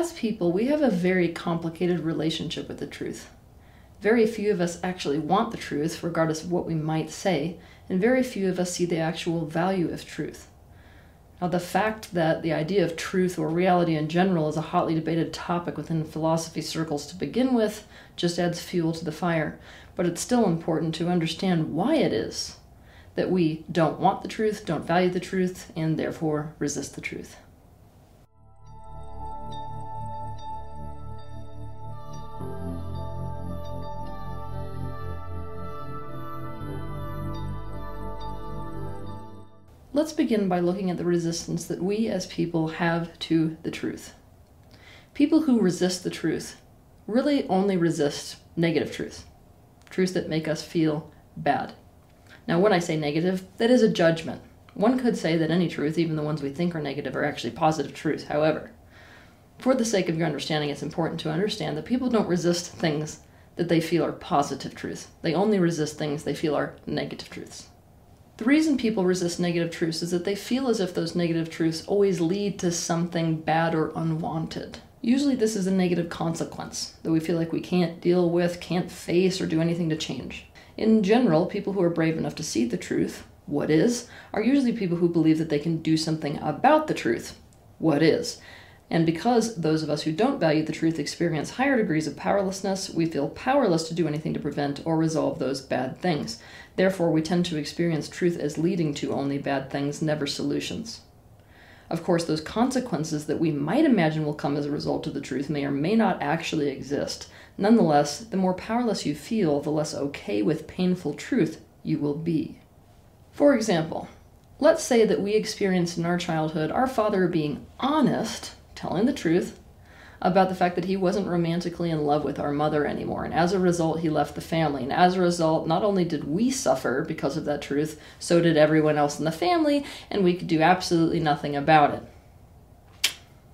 as people, we have a very complicated relationship with the truth. Very few of us actually want the truth, regardless of what we might say, and very few of us see the actual value of truth. Now, the fact that the idea of truth or reality in general is a hotly debated topic within philosophy circles to begin with just adds fuel to the fire, but it's still important to understand why it is that we don't want the truth, don't value the truth, and therefore resist the truth. Let's begin by looking at the resistance that we as people have to the truth. People who resist the truth really only resist negative truths, truths that make us feel bad. Now, when I say negative, that is a judgment. One could say that any truth, even the ones we think are negative, are actually positive truths. However, for the sake of your understanding, it's important to understand that people don't resist things that they feel are positive truths. They only resist things they feel are negative truths. The reason people resist negative truths is that they feel as if those negative truths always lead to something bad or unwanted. Usually, this is a negative consequence that we feel like we can't deal with, can't face, or do anything to change. In general, people who are brave enough to see the truth, what is, are usually people who believe that they can do something about the truth, what is. And because those of us who don't value the truth experience higher degrees of powerlessness, we feel powerless to do anything to prevent or resolve those bad things. Therefore, we tend to experience truth as leading to only bad things, never solutions. Of course, those consequences that we might imagine will come as a result of the truth may or may not actually exist. Nonetheless, the more powerless you feel, the less okay with painful truth you will be. For example, let's say that we experienced in our childhood our father being honest telling the truth about the fact that he wasn't romantically in love with our mother anymore. And as a result, he left the family. And as a result, not only did we suffer because of that truth, so did everyone else in the family, and we could do absolutely nothing about it.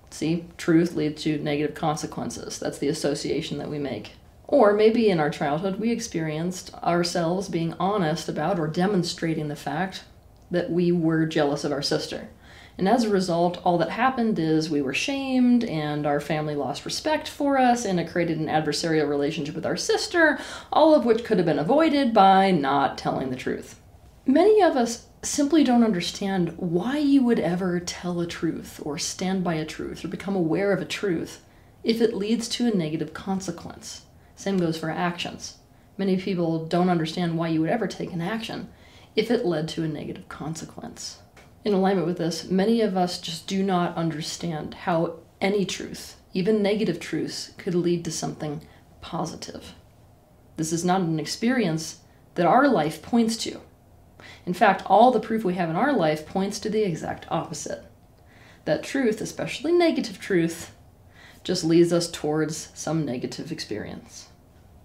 See, truth leads to negative consequences. That's the association that we make. Or maybe in our childhood, we experienced ourselves being honest about or demonstrating the fact that we were jealous of our sister. And as a result, all that happened is we were shamed and our family lost respect for us and it created an adversarial relationship with our sister, all of which could have been avoided by not telling the truth. Many of us simply don't understand why you would ever tell a truth or stand by a truth or become aware of a truth if it leads to a negative consequence. Same goes for actions. Many people don't understand why you would ever take an action if it led to a negative consequence in alignment with this, many of us just do not understand how any truth, even negative truths, could lead to something positive. This is not an experience that our life points to. In fact, all the proof we have in our life points to the exact opposite. That truth, especially negative truth, just leads us towards some negative experience.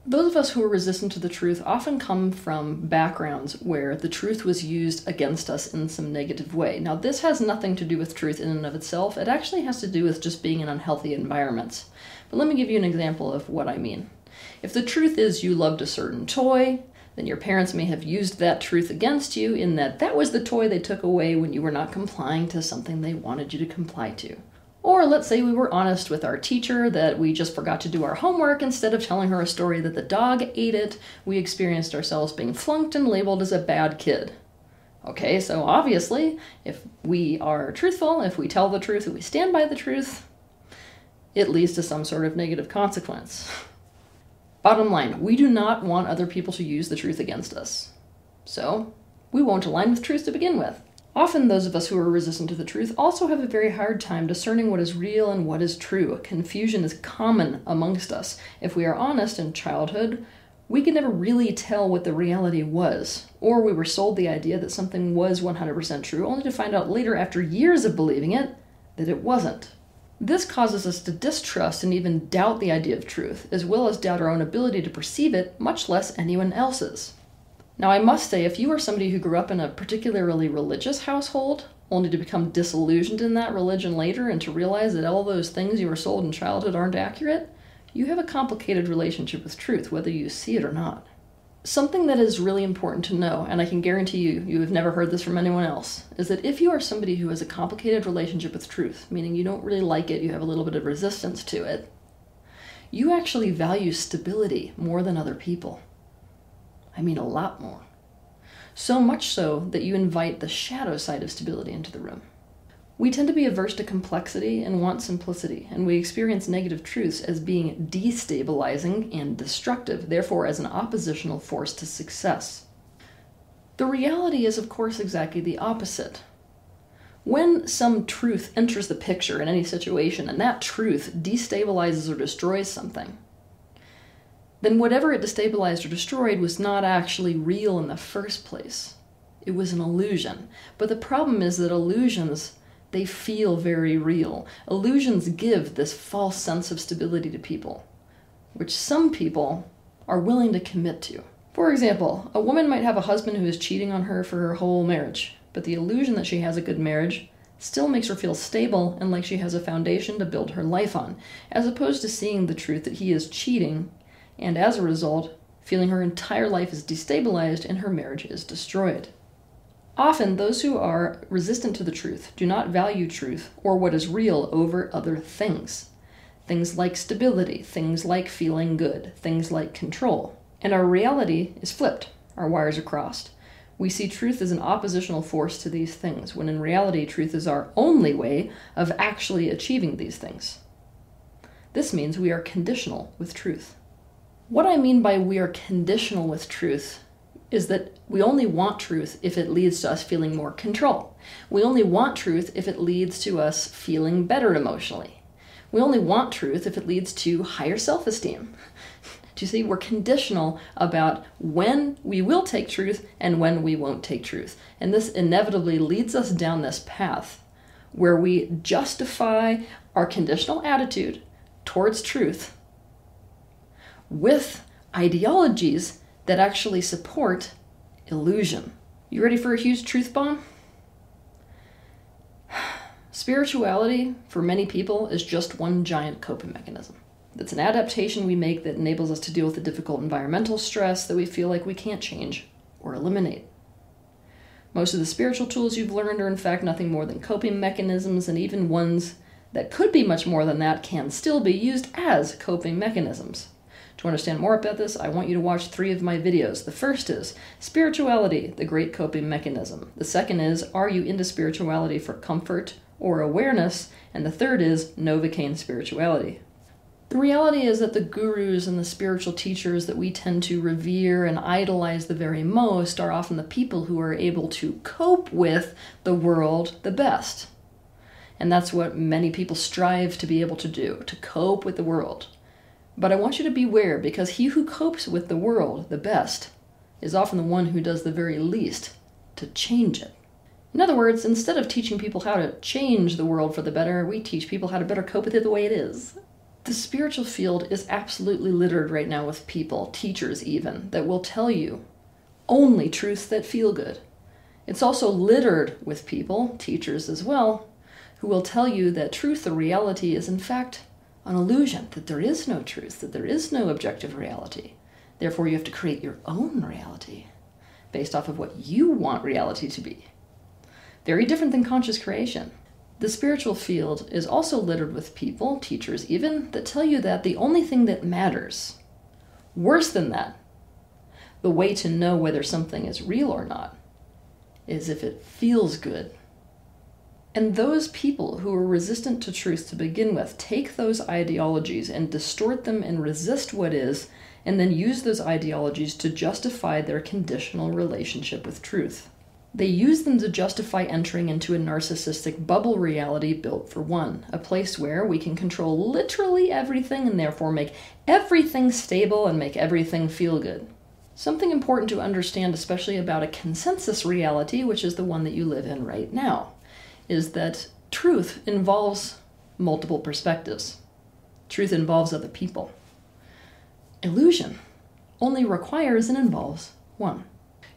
Those of us who are resistant to the truth often come from backgrounds where the truth was used against us in some negative way. Now, this has nothing to do with truth in and of itself, it actually has to do with just being in unhealthy environments. But let me give you an example of what I mean. If the truth is you loved a certain toy, then your parents may have used that truth against you in that that was the toy they took away when you were not complying to something they wanted you to comply to. Or let's say we were honest with our teacher that we just forgot to do our homework. Instead of telling her a story that the dog ate it, we experienced ourselves being flunked and labeled as a bad kid. Okay, so obviously, if we are truthful, if we tell the truth, if we stand by the truth, it leads to some sort of negative consequence. Bottom line, we do not want other people to use the truth against us. So, we won't align with truth to begin with. Often, those of us who are resistant to the truth also have a very hard time discerning what is real and what is true. Confusion is common amongst us. If we are honest in childhood, we could never really tell what the reality was, or we were sold the idea that something was 100% true, only to find out later, after years of believing it, that it wasn't. This causes us to distrust and even doubt the idea of truth, as well as doubt our own ability to perceive it, much less anyone else's. Now, I must say, if you are somebody who grew up in a particularly religious household, only to become disillusioned in that religion later and to realize that all those things you were sold in childhood aren't accurate, you have a complicated relationship with truth, whether you see it or not. Something that is really important to know, and I can guarantee you, you have never heard this from anyone else, is that if you are somebody who has a complicated relationship with truth, meaning you don't really like it, you have a little bit of resistance to it, you actually value stability more than other people. I mean, a lot more. So much so that you invite the shadow side of stability into the room. We tend to be averse to complexity and want simplicity, and we experience negative truths as being destabilizing and destructive, therefore, as an oppositional force to success. The reality is, of course, exactly the opposite. When some truth enters the picture in any situation, and that truth destabilizes or destroys something, then whatever it destabilized or destroyed was not actually real in the first place. It was an illusion. But the problem is that illusions they feel very real. Illusions give this false sense of stability to people, which some people are willing to commit to. For example, a woman might have a husband who is cheating on her for her whole marriage, but the illusion that she has a good marriage still makes her feel stable and like she has a foundation to build her life on, as opposed to seeing the truth that he is cheating, and as a result, feeling her entire life is destabilized and her marriage is destroyed. Often, those who are resistant to the truth do not value truth or what is real over other things. Things like stability, things like feeling good, things like control. And our reality is flipped, our wires are crossed. We see truth as an oppositional force to these things, when in reality, truth is our only way of actually achieving these things. This means we are conditional with truth. What I mean by we are conditional with truth is that we only want truth if it leads to us feeling more control. We only want truth if it leads to us feeling better emotionally. We only want truth if it leads to higher self esteem. Do you see? We're conditional about when we will take truth and when we won't take truth. And this inevitably leads us down this path where we justify our conditional attitude towards truth with ideologies that actually support illusion. You ready for a huge truth bomb? Spirituality, for many people, is just one giant coping mechanism. It's an adaptation we make that enables us to deal with the difficult environmental stress that we feel like we can't change or eliminate. Most of the spiritual tools you've learned are, in fact, nothing more than coping mechanisms, and even ones that could be much more than that can still be used as coping mechanisms. To understand more about this, I want you to watch three of my videos. The first is Spirituality, the Great Coping Mechanism. The second is Are you into spirituality for comfort or awareness? And the third is Novocaine Spirituality. The reality is that the gurus and the spiritual teachers that we tend to revere and idolize the very most are often the people who are able to cope with the world the best. And that's what many people strive to be able to do, to cope with the world. But I want you to beware because he who copes with the world the best is often the one who does the very least to change it. In other words, instead of teaching people how to change the world for the better, we teach people how to better cope with it the way it is. The spiritual field is absolutely littered right now with people, teachers even, that will tell you only truths that feel good. It's also littered with people, teachers as well, who will tell you that truth or reality is in fact an illusion, that there is no truth, that there is no objective reality. Therefore, you have to create your own reality based off of what you want reality to be. Very different than conscious creation. The spiritual field is also littered with people, teachers even, that tell you that the only thing that matters, worse than that, the way to know whether something is real or not, is if it feels good and those people who are resistant to truth to begin with take those ideologies and distort them and resist what is, and then use those ideologies to justify their conditional relationship with truth. They use them to justify entering into a narcissistic bubble reality built for one, a place where we can control literally everything and therefore make everything stable and make everything feel good. Something important to understand, especially about a consensus reality, which is the one that you live in right now is that truth involves multiple perspectives. Truth involves other people. Illusion only requires and involves one.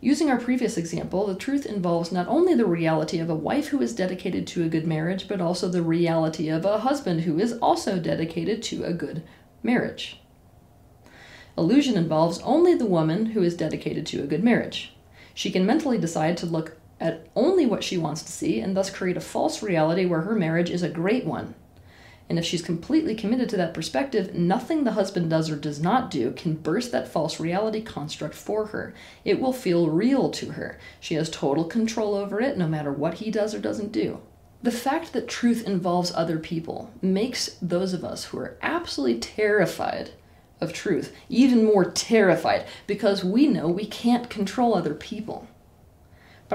Using our previous example, the truth involves not only the reality of a wife who is dedicated to a good marriage, but also the reality of a husband who is also dedicated to a good marriage. Illusion involves only the woman who is dedicated to a good marriage. She can mentally decide to look at only what she wants to see and thus create a false reality where her marriage is a great one. And if she's completely committed to that perspective, nothing the husband does or does not do can burst that false reality construct for her. It will feel real to her. She has total control over it no matter what he does or doesn't do. The fact that truth involves other people makes those of us who are absolutely terrified of truth even more terrified because we know we can't control other people.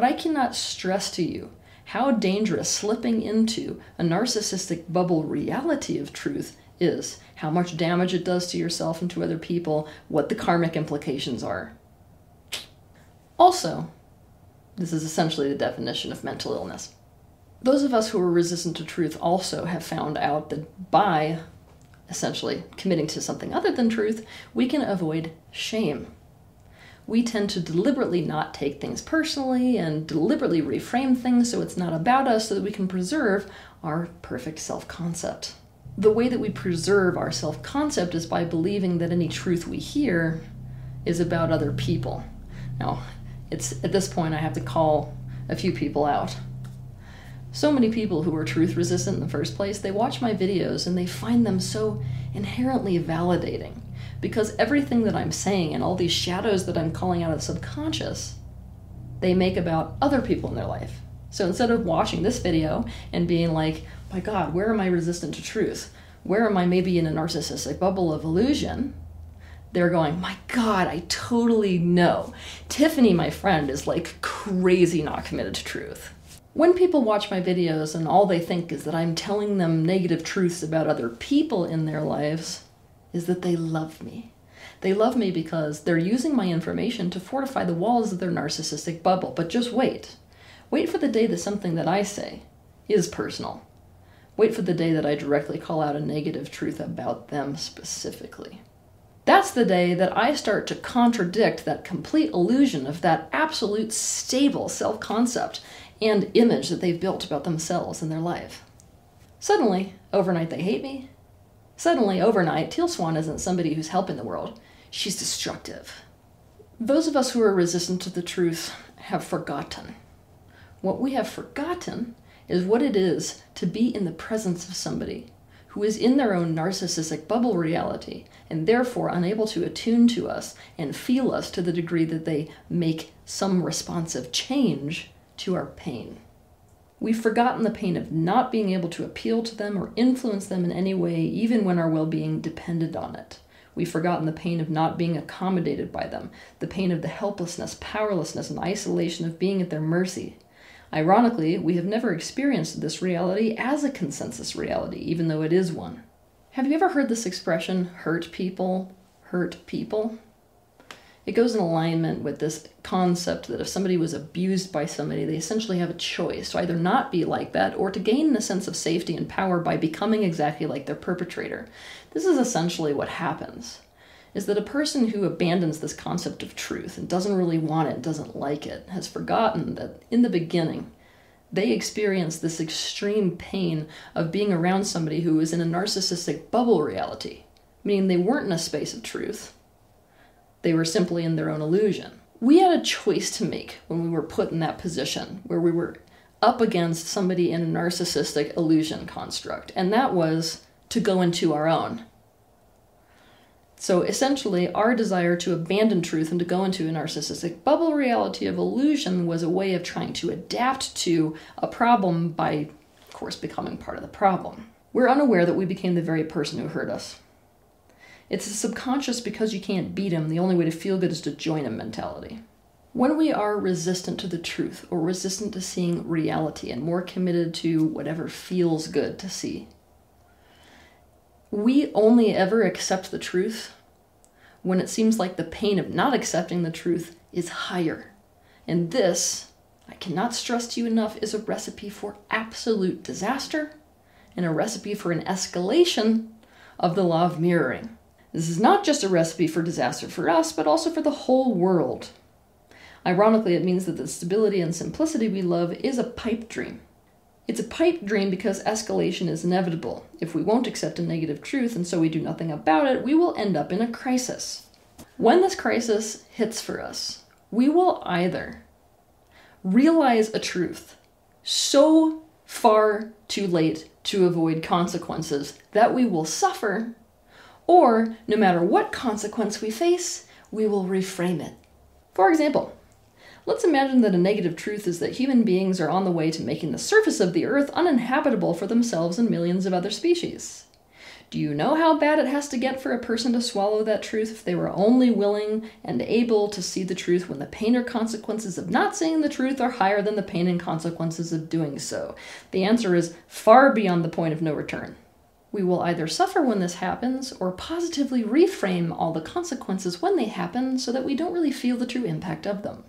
But I cannot stress to you how dangerous slipping into a narcissistic bubble reality of truth is, how much damage it does to yourself and to other people, what the karmic implications are. Also, this is essentially the definition of mental illness. Those of us who are resistant to truth also have found out that by essentially committing to something other than truth, we can avoid shame we tend to deliberately not take things personally and deliberately reframe things so it's not about us so that we can preserve our perfect self concept. The way that we preserve our self concept is by believing that any truth we hear is about other people. Now, it's at this point I have to call a few people out. So many people who are truth resistant in the first place, they watch my videos and they find them so inherently validating because everything that I'm saying and all these shadows that I'm calling out of the subconscious, they make about other people in their life. So instead of watching this video and being like, my God, where am I resistant to truth? Where am I maybe in a narcissistic bubble of illusion? They're going, my God, I totally know. Tiffany, my friend, is like crazy not committed to truth. When people watch my videos and all they think is that I'm telling them negative truths about other people in their lives, is that they love me. They love me because they're using my information to fortify the walls of their narcissistic bubble. But just wait. Wait for the day that something that I say is personal. Wait for the day that I directly call out a negative truth about them specifically. That's the day that I start to contradict that complete illusion of that absolute stable self concept and image that they've built about themselves and their life. Suddenly, overnight they hate me, Suddenly, overnight, Teal Swan isn't somebody who's helping the world, she's destructive. Those of us who are resistant to the truth have forgotten. What we have forgotten is what it is to be in the presence of somebody who is in their own narcissistic bubble reality and therefore unable to attune to us and feel us to the degree that they make some responsive change to our pain. We've forgotten the pain of not being able to appeal to them or influence them in any way, even when our well being depended on it. We've forgotten the pain of not being accommodated by them, the pain of the helplessness, powerlessness, and isolation of being at their mercy. Ironically, we have never experienced this reality as a consensus reality, even though it is one. Have you ever heard this expression, hurt people, hurt people? It goes in alignment with this concept that if somebody was abused by somebody, they essentially have a choice to either not be like that or to gain a sense of safety and power by becoming exactly like their perpetrator. This is essentially what happens. Is that a person who abandons this concept of truth and doesn't really want it, doesn't like it, has forgotten that in the beginning, they experienced this extreme pain of being around somebody who was in a narcissistic bubble reality, meaning they weren't in a space of truth, they were simply in their own illusion. We had a choice to make when we were put in that position where we were up against somebody in a narcissistic illusion construct, and that was to go into our own. So essentially, our desire to abandon truth and to go into a narcissistic bubble reality of illusion was a way of trying to adapt to a problem by, of course, becoming part of the problem. We're unaware that we became the very person who hurt us. It's a subconscious because you can't beat him, the only way to feel good is to join him mentality. When we are resistant to the truth or resistant to seeing reality and more committed to whatever feels good to see, we only ever accept the truth when it seems like the pain of not accepting the truth is higher. And this, I cannot stress to you enough, is a recipe for absolute disaster and a recipe for an escalation of the law of mirroring. This is not just a recipe for disaster for us, but also for the whole world. Ironically, it means that the stability and simplicity we love is a pipe dream. It's a pipe dream because escalation is inevitable. If we won't accept a negative truth and so we do nothing about it, we will end up in a crisis. When this crisis hits for us, we will either realize a truth so far too late to avoid consequences that we will suffer, or no matter what consequence we face, we will reframe it. For example, let's imagine that a negative truth is that human beings are on the way to making the surface of the earth uninhabitable for themselves and millions of other species. Do you know how bad it has to get for a person to swallow that truth if they were only willing and able to see the truth when the pain or consequences of not seeing the truth are higher than the pain and consequences of doing so? The answer is far beyond the point of no return. We will either suffer when this happens or positively reframe all the consequences when they happen so that we don't really feel the true impact of them.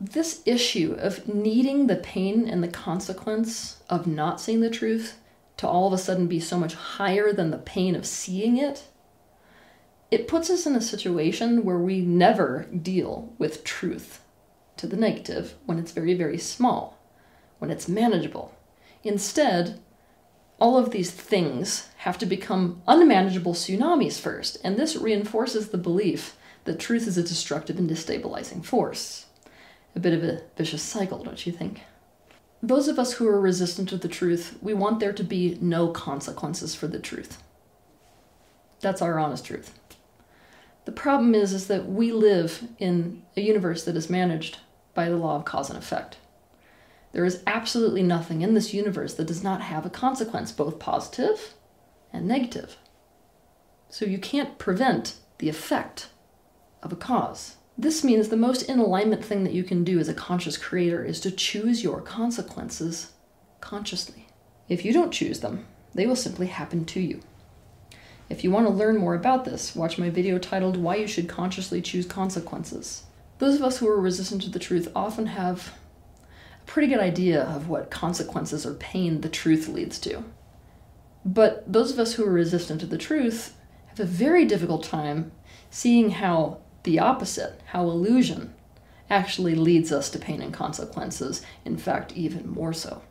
This issue of needing the pain and the consequence of not seeing the truth to all of a sudden be so much higher than the pain of seeing it, it puts us in a situation where we never deal with truth to the negative when it's very, very small, when it's manageable. Instead, all of these things have to become unmanageable tsunamis first, and this reinforces the belief that truth is a destructive and destabilizing force. A bit of a vicious cycle, don't you think? those of us who are resistant to the truth, we want there to be no consequences for the truth. That's our honest truth. The problem is, is that we live in a universe that is managed by the law of cause and effect. There is absolutely nothing in this universe that does not have a consequence, both positive and negative. So you can't prevent the effect of a cause. This means the most in alignment thing that you can do as a conscious creator is to choose your consequences consciously. If you don't choose them, they will simply happen to you. If you want to learn more about this, watch my video titled Why You Should Consciously Choose Consequences. Those of us who are resistant to the truth often have a pretty good idea of what consequences or pain the truth leads to. But those of us who are resistant to the truth have a very difficult time seeing how the opposite, how illusion actually leads us to pain and consequences, in fact, even more so.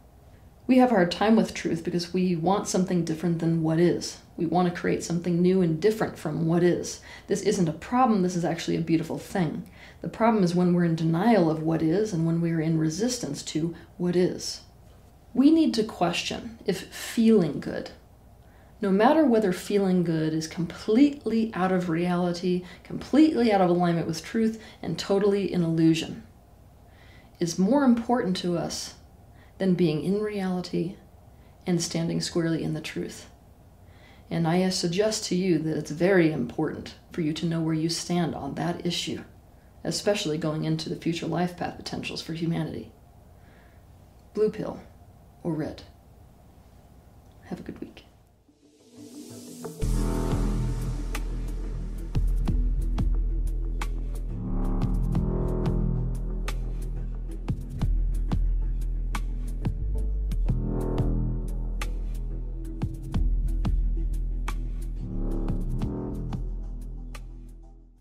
We have a hard time with truth because we want something different than what is. We want to create something new and different from what is. This isn't a problem, this is actually a beautiful thing. The problem is when we're in denial of what is and when we're in resistance to what is. We need to question if feeling good no matter whether feeling good is completely out of reality, completely out of alignment with truth, and totally an illusion, is more important to us than being in reality and standing squarely in the truth. And I suggest to you that it's very important for you to know where you stand on that issue, especially going into the future life path potentials for humanity. Blue pill or red. Have a good week.